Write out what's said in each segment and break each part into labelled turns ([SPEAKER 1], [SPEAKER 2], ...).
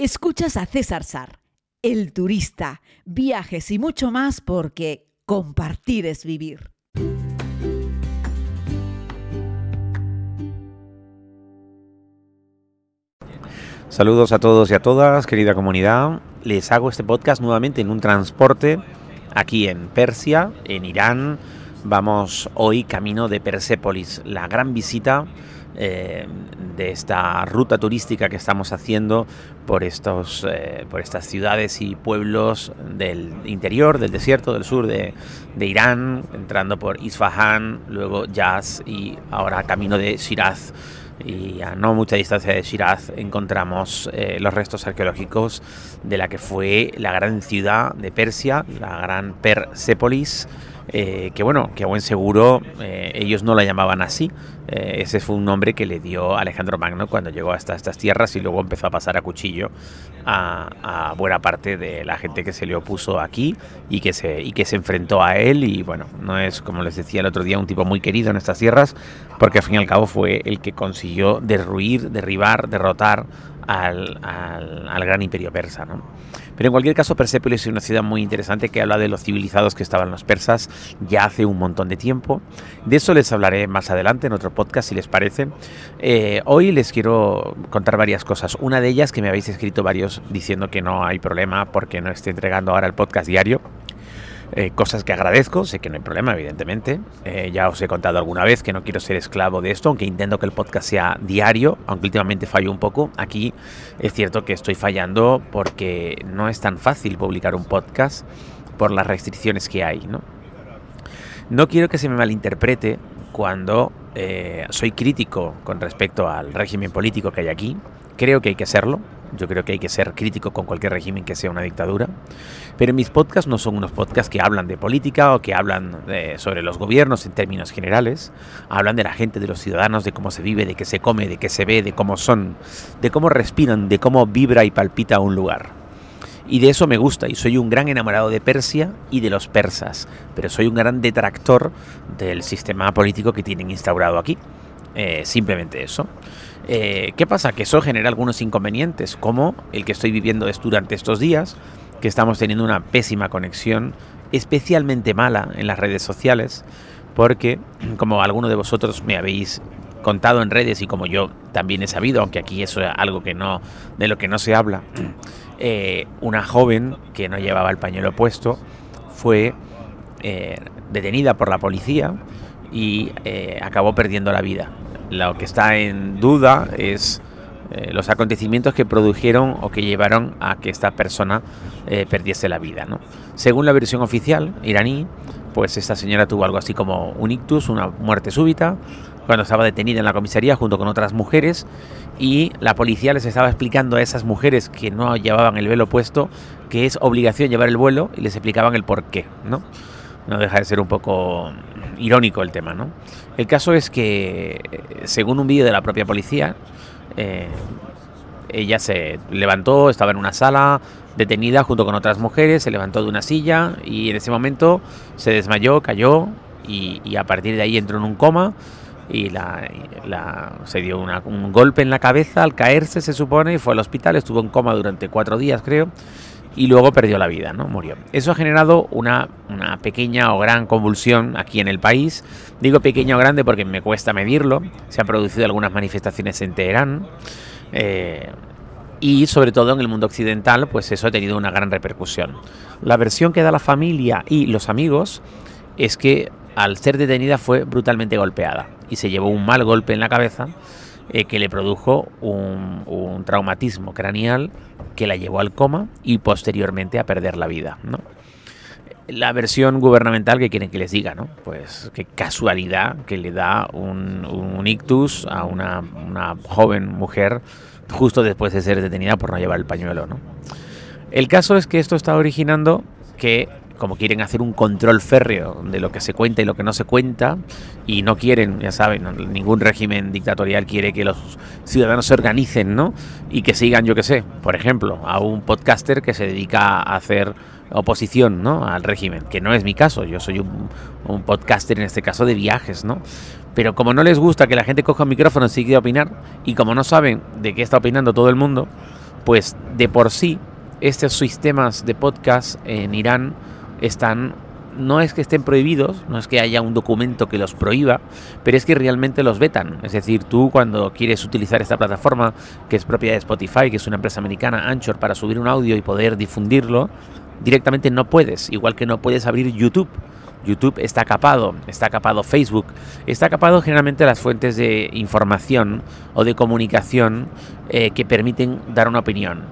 [SPEAKER 1] Escuchas a César Sar, el turista, viajes y mucho más porque compartir es vivir.
[SPEAKER 2] Saludos a todos y a todas, querida comunidad. Les hago este podcast nuevamente en un transporte aquí en Persia, en Irán. Vamos hoy camino de Persépolis, la gran visita eh, de esta ruta turística que estamos haciendo por, estos, eh, por estas ciudades y pueblos del interior, del desierto, del sur de, Irán, entrando por Isfahan, luego Yaz y ahora camino de Shiraz y a no mucha distancia de Shiraz encontramos eh, los restos arqueológicos de la que fue la gran ciudad de Persia, la gran Persépolis, que bueno, que a buen seguro ellos no la llamaban así. Eh, ese fue un nombre que le dio Alejandro Magno cuando llegó hasta estas tierras y luego empezó a pasar a cuchillo a, buena parte de la gente que se le opuso aquí y que, se, y que se enfrentó a él. Y bueno, no es, como les decía el otro día, un tipo muy querido en estas tierras, porque al fin y al cabo fue el que consiguió derruir, derribar, derrotar al, al gran imperio persa. ¿no? Pero en cualquier caso, Persépolis es una ciudad muy interesante que habla de los civilizados que estaban los persas ya hace un montón de tiempo. De eso les hablaré más adelante en otro podcast, si les parece. Eh, hoy les quiero contar varias cosas. Una de ellas que me habéis escrito varios diciendo que no hay problema porque no estoy entregando ahora el podcast diario. Eh, cosas que agradezco, sé que no hay problema, evidentemente. Eh, ya os he contado alguna vez que no quiero ser esclavo de esto, aunque intento que el podcast sea diario, aunque últimamente fallo un poco. Aquí es cierto que estoy fallando porque no es tan fácil publicar un podcast por las restricciones que hay, ¿no? No quiero que se me malinterprete cuando eh, soy crítico con respecto al régimen político que hay aquí. Creo que hay que serlo, yo creo que hay que ser crítico con cualquier régimen que sea una dictadura. Pero mis podcasts no son unos podcasts que hablan de política o que hablan sobre los gobiernos en términos generales. Hablan de la gente, de los ciudadanos, de cómo se vive, de qué se come, de qué se ve, de cómo son, de cómo respiran, de cómo vibra y palpita un lugar. Y de eso me gusta, y soy un gran enamorado de Persia y de los persas, pero soy un gran detractor del sistema político que tienen instaurado aquí. Eh, simplemente eso. Eh, ¿Qué pasa? Que eso genera algunos inconvenientes, como el que estoy viviendo durante estos días, que estamos teniendo una pésima conexión, especialmente mala en las redes sociales, porque como alguno de vosotros me habéis contado en redes y como yo también he sabido, aunque aquí eso es algo que no, de lo que no se habla, eh, una joven que no llevaba el pañuelo puesto fue eh, detenida por la policía y acabó perdiendo la vida lo que está en duda es eh, los acontecimientos que produjeron o que llevaron a que esta persona eh, perdiese la vida. Según la versión oficial iraní, pues esta señora tuvo algo así como un ictus, una muerte súbita, cuando estaba detenida en la comisaría junto con otras mujeres y la policía les estaba explicando a esas mujeres que no llevaban el velo puesto que es obligación llevar el vuelo y les explicaban el por qué, ¿no? No deja de ser un poco irónico el tema, ¿no? El caso es que, según un vídeo de la propia policía, eh, ella se levantó, estaba en una sala detenida junto con otras mujeres, se levantó de una silla y en ese momento se desmayó, cayó y, a partir de ahí entró en un coma y la, se dio un golpe en la cabeza al caerse, se supone, y fue al hospital, estuvo en coma durante cuatro días, creo, y luego perdió la vida, ¿no? Murió. Eso ha generado una, pequeña o gran convulsión aquí en el país. Digo pequeña o grande porque me cuesta medirlo. Se han producido algunas manifestaciones en Teherán. Eh, y sobre todo en el mundo occidental, pues eso ha tenido una gran repercusión. La versión que da la familia y los amigos es que al ser detenida fue brutalmente golpeada y se llevó un mal golpe en la cabeza eh, que le produjo un, un, traumatismo craneal que la llevó al coma y posteriormente a perder la vida. ¿no? La versión gubernamental que quieren que les diga, ¿no? Pues qué casualidad que le da un, un ictus a una, una, joven mujer justo después de ser detenida por no llevar el pañuelo, ¿no? El caso es que esto está originando que como quieren hacer un control férreo de lo que se cuenta y lo que no se cuenta, y no quieren, ya saben, ningún régimen dictatorial quiere que los ciudadanos se organicen, ¿no? Y que sigan, yo qué sé, por ejemplo, a un podcaster que se dedica a hacer oposición, ¿no? Al régimen, que no es mi caso, yo soy un, podcaster en este caso de viajes, ¿no? Pero como no les gusta que la gente coja un micrófono y siga a opinar, y como no saben de qué está opinando todo el mundo, pues de por sí estos sistemas de podcast en Irán están no es que estén prohibidos, no es que haya un documento que los prohíba, pero es que realmente los vetan. Es decir, tú cuando quieres utilizar esta plataforma, que es propia de Spotify, que es una empresa americana, Anchor, para subir un audio y poder difundirlo, directamente no puedes, igual que no puedes abrir YouTube. YouTube está capado, está capado Facebook, está capado generalmente las fuentes de información o de comunicación eh, que permiten dar una opinión.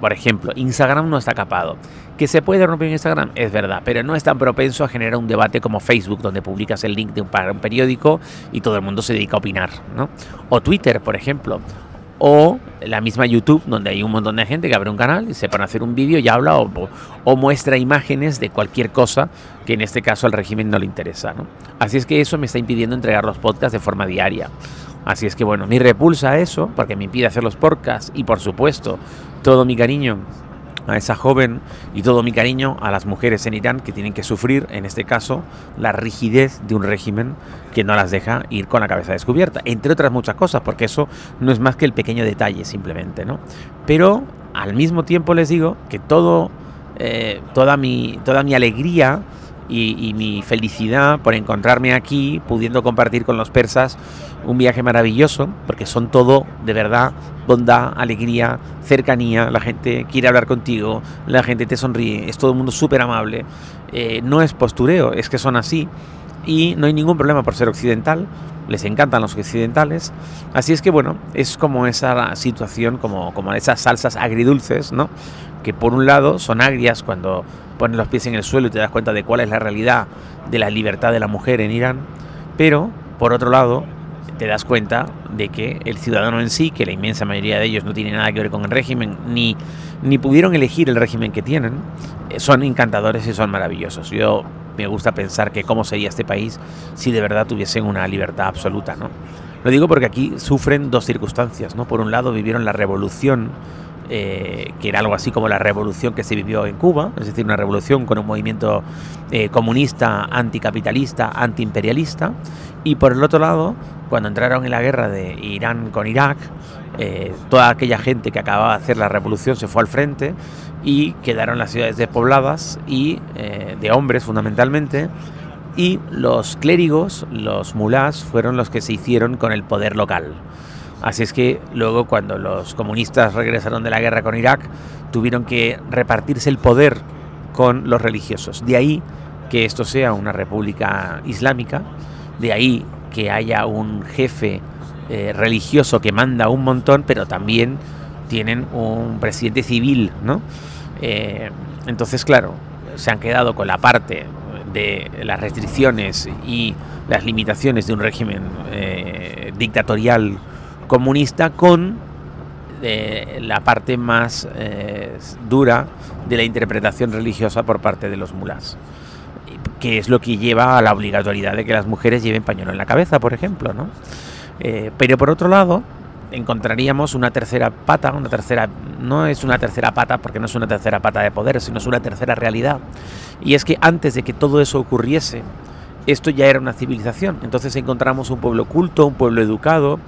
[SPEAKER 2] Por ejemplo, Instagram no está capado. Que se puede romper en Instagram es verdad, pero no es tan propenso a generar un debate como Facebook, donde publicas el link de un, un periódico y todo el mundo se dedica a opinar. ¿no? O Twitter, por ejemplo. O la misma YouTube, donde hay un montón de gente que abre un canal y se pone a hacer un vídeo y habla o, muestra imágenes de cualquier cosa que en este caso al régimen no le interesa. ¿no? Así es que eso me está impidiendo entregar los podcasts de forma diaria. Así es que bueno, mi repulsa eso, porque me impide hacer los podcasts y por supuesto todo mi cariño a esa joven y todo mi cariño a las mujeres en Irán que tienen que sufrir, en este caso, la rigidez de un régimen que no las deja ir con la cabeza descubierta, entre otras muchas cosas, porque eso no es más que el pequeño detalle simplemente, ¿no? Pero al mismo tiempo les digo que todo, eh, toda, mi, toda mi alegría y, mi felicidad por encontrarme aquí, pudiendo compartir con los persas un viaje maravilloso, porque son todo de verdad bondad, alegría, cercanía, la gente quiere hablar contigo, la gente te sonríe, es todo el mundo súper amable, eh, no es postureo, es que son así y no hay ningún problema por ser occidental, les encantan los occidentales, así es que bueno, es como esa situación, como, como esas salsas agridulces, ¿no? Que por un lado son agrias cuando pones los pies en el suelo y te das cuenta de cuál es la realidad de la libertad de la mujer en Irán, pero por otro lado te das cuenta de que el ciudadano en sí, que la inmensa mayoría de ellos no tiene nada que ver con el régimen, ni, ni pudieron elegir el régimen que tienen, eh, son encantadores y son maravillosos. Yo me gusta pensar que cómo sería este país si de verdad tuviesen una libertad absoluta, ¿no? Lo digo porque aquí sufren dos circunstancias, ¿no? Por un lado vivieron la revolución eh, que era algo así como la revolución que se vivió en Cuba, es decir, una revolución con un movimiento eh, comunista, anticapitalista, antiimperialista, y por el otro lado, cuando entraron en la guerra de Irán con Irak, eh, toda aquella gente que acababa de hacer la revolución se fue al frente y quedaron las ciudades despobladas y de hombres fundamentalmente, y los clérigos, los mulás, fueron los que se hicieron con el poder local. Así es que luego cuando los comunistas regresaron de la guerra con Irak, tuvieron que repartirse el poder con los religiosos. De ahí que esto sea una república islámica, de ahí que haya un jefe eh, religioso que manda un montón, pero también tienen un presidente civil, ¿no? Eh, entonces, claro, se han quedado con la parte de las restricciones y las limitaciones de un régimen eh, dictatorial comunista con la parte más dura de la interpretación religiosa por parte de los mulás, que es lo que lleva a la obligatoriedad de que las mujeres lleven pañuelo en la cabeza, por ejemplo, ¿no? Eh, pero por otro lado, encontraríamos una tercera pata, una tercera, no es una tercera pata porque no es una tercera pata de poder, sino es una tercera realidad. Y es que antes de que todo eso ocurriese, esto ya era una civilización. Entonces encontramos un pueblo culto, un pueblo educado,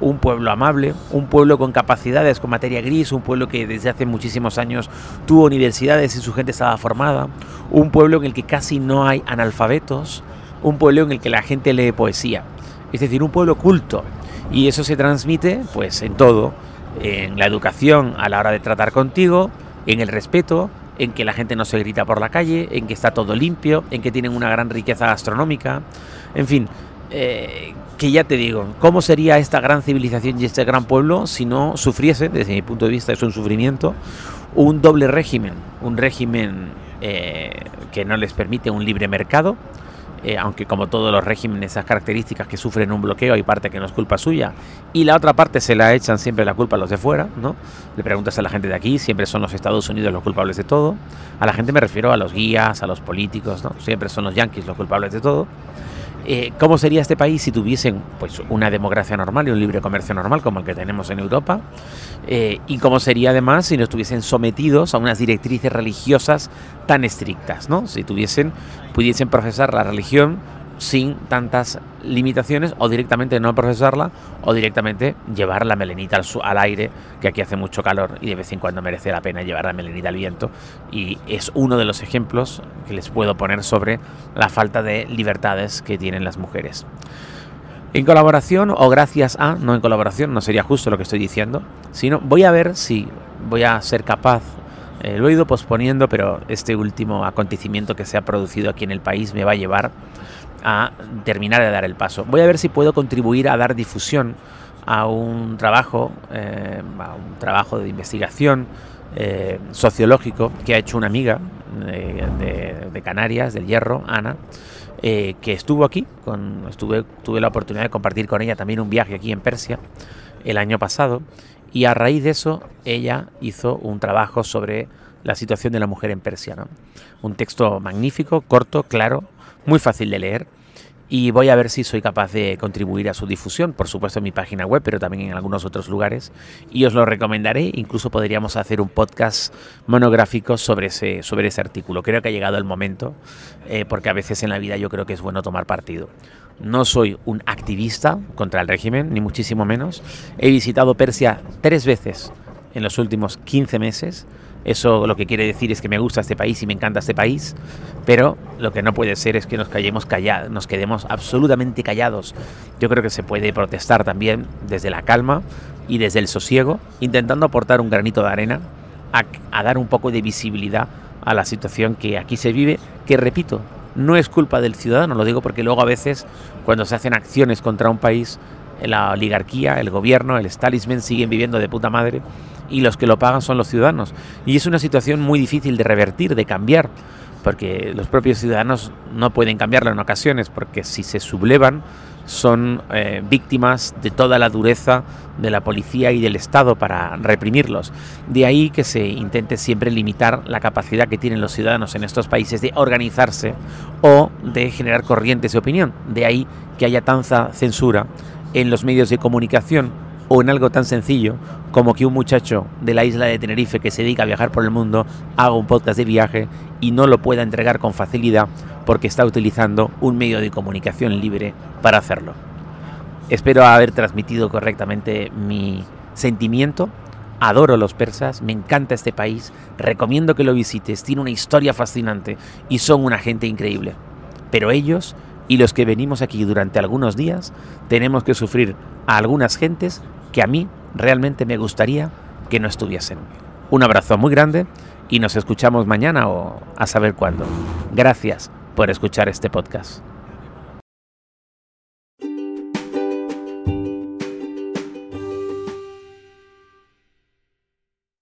[SPEAKER 2] un pueblo amable, un pueblo con capacidades, con materia gris, un pueblo que desde hace muchísimos años tuvo universidades y su gente estaba formada, un pueblo en el que casi no hay analfabetos, un pueblo en el que la gente lee poesía, es decir, un pueblo culto. Y eso se transmite pues en todo, en la educación a la hora de tratar contigo, en el respeto, en que la gente no se grita por la calle, en que está todo limpio, en que tienen una gran riqueza gastronómica, en fin, eh, que ya te digo, ¿cómo sería esta gran civilización y este gran pueblo si no sufriese, desde mi punto de vista es un sufrimiento, un doble régimen, un régimen eh, que no les permite un libre mercado, eh, aunque como todos los regímenes, esas características que sufren un bloqueo, hay parte que no es culpa suya, y la otra parte se la echan siempre la culpa a los de fuera, ¿no? Le preguntas a la gente de aquí, siempre son los Estados Unidos los culpables de todo. A la gente me refiero a los guías, a los políticos, ¿no? Siempre son los yanquis los culpables de todo. Eh, ¿Cómo sería este país si tuviesen pues, una democracia normal y un libre comercio normal como el que tenemos en Europa? Eh, ¿Y cómo sería además si no estuviesen sometidos a unas directrices religiosas tan estrictas? ¿no? Si tuviesen, pudiesen profesar la religión sin tantas limitaciones o directamente no procesarla o directamente llevar la melenita al, al, aire, que aquí hace mucho calor y de vez en cuando merece la pena llevar la melenita al viento. Y es uno de los ejemplos que les puedo poner sobre la falta de libertades que tienen las mujeres. En colaboración o gracias a, no en colaboración, no sería justo lo que estoy diciendo, sino voy a ver si voy a ser capaz eh, lo he ido posponiendo, pero este último acontecimiento que se ha producido aquí en el país me va a llevar a terminar de dar el paso. Voy a ver si puedo contribuir a dar difusión a un trabajo, eh, a un trabajo de investigación eh, sociológico que ha hecho una amiga de, de Canarias, del Hierro, Ana, que estuvo aquí, con, estuve, tuve la oportunidad de compartir con ella también un viaje aquí en Persia el año pasado y a raíz de eso ella hizo un trabajo sobre la situación de la mujer en Persia. Un texto magnífico, corto, claro, muy fácil de leer y voy a ver si soy capaz de contribuir a su difusión, por supuesto en mi página web, pero también en algunos otros lugares. Y os lo recomendaré, incluso podríamos hacer un podcast monográfico sobre ese, sobre ese artículo. Creo que ha llegado el momento, eh, porque a veces en la vida yo creo que es bueno tomar partido. No soy un activista contra el régimen, ni muchísimo menos. He visitado Persia tres veces en los últimos 15 meses eso lo que quiere decir es que me gusta este país y me encanta este país, pero lo que no puede ser es que nos callemos callados, nos quedemos absolutamente callados. Yo creo que se puede protestar también desde la calma y desde el sosiego, intentando aportar un granito de arena a, a dar un poco de visibilidad a la situación que aquí se vive, que repito, no es culpa del ciudadano, lo digo porque luego a veces cuando se hacen acciones contra un país, la oligarquía, el gobierno, el establishment siguen viviendo de puta madre y los que lo pagan son los ciudadanos. Y es una situación muy difícil de revertir, de cambiar, porque los propios ciudadanos no pueden cambiarlo en ocasiones, porque si se sublevan son eh, víctimas de toda la dureza de la policía y del Estado para reprimirlos. De ahí que se intente siempre limitar la capacidad que tienen los ciudadanos en estos países de organizarse o de generar corrientes de opinión. De ahí que haya tanta censura en los medios de comunicación o en algo tan sencillo como que un muchacho de la isla de Tenerife que se dedica a viajar por el mundo haga un podcast de viaje y no lo pueda entregar con facilidad porque está utilizando un medio de comunicación libre para hacerlo. Espero haber transmitido correctamente mi sentimiento. Adoro los persas, me encanta este país, recomiendo que lo visites, tiene una historia fascinante y son una gente increíble. Pero ellos y los que venimos aquí durante algunos días tenemos que sufrir a algunas gentes que a mí realmente me gustaría que no estuviesen. Un abrazo muy grande y nos escuchamos mañana o a saber cuándo. Gracias por escuchar este podcast.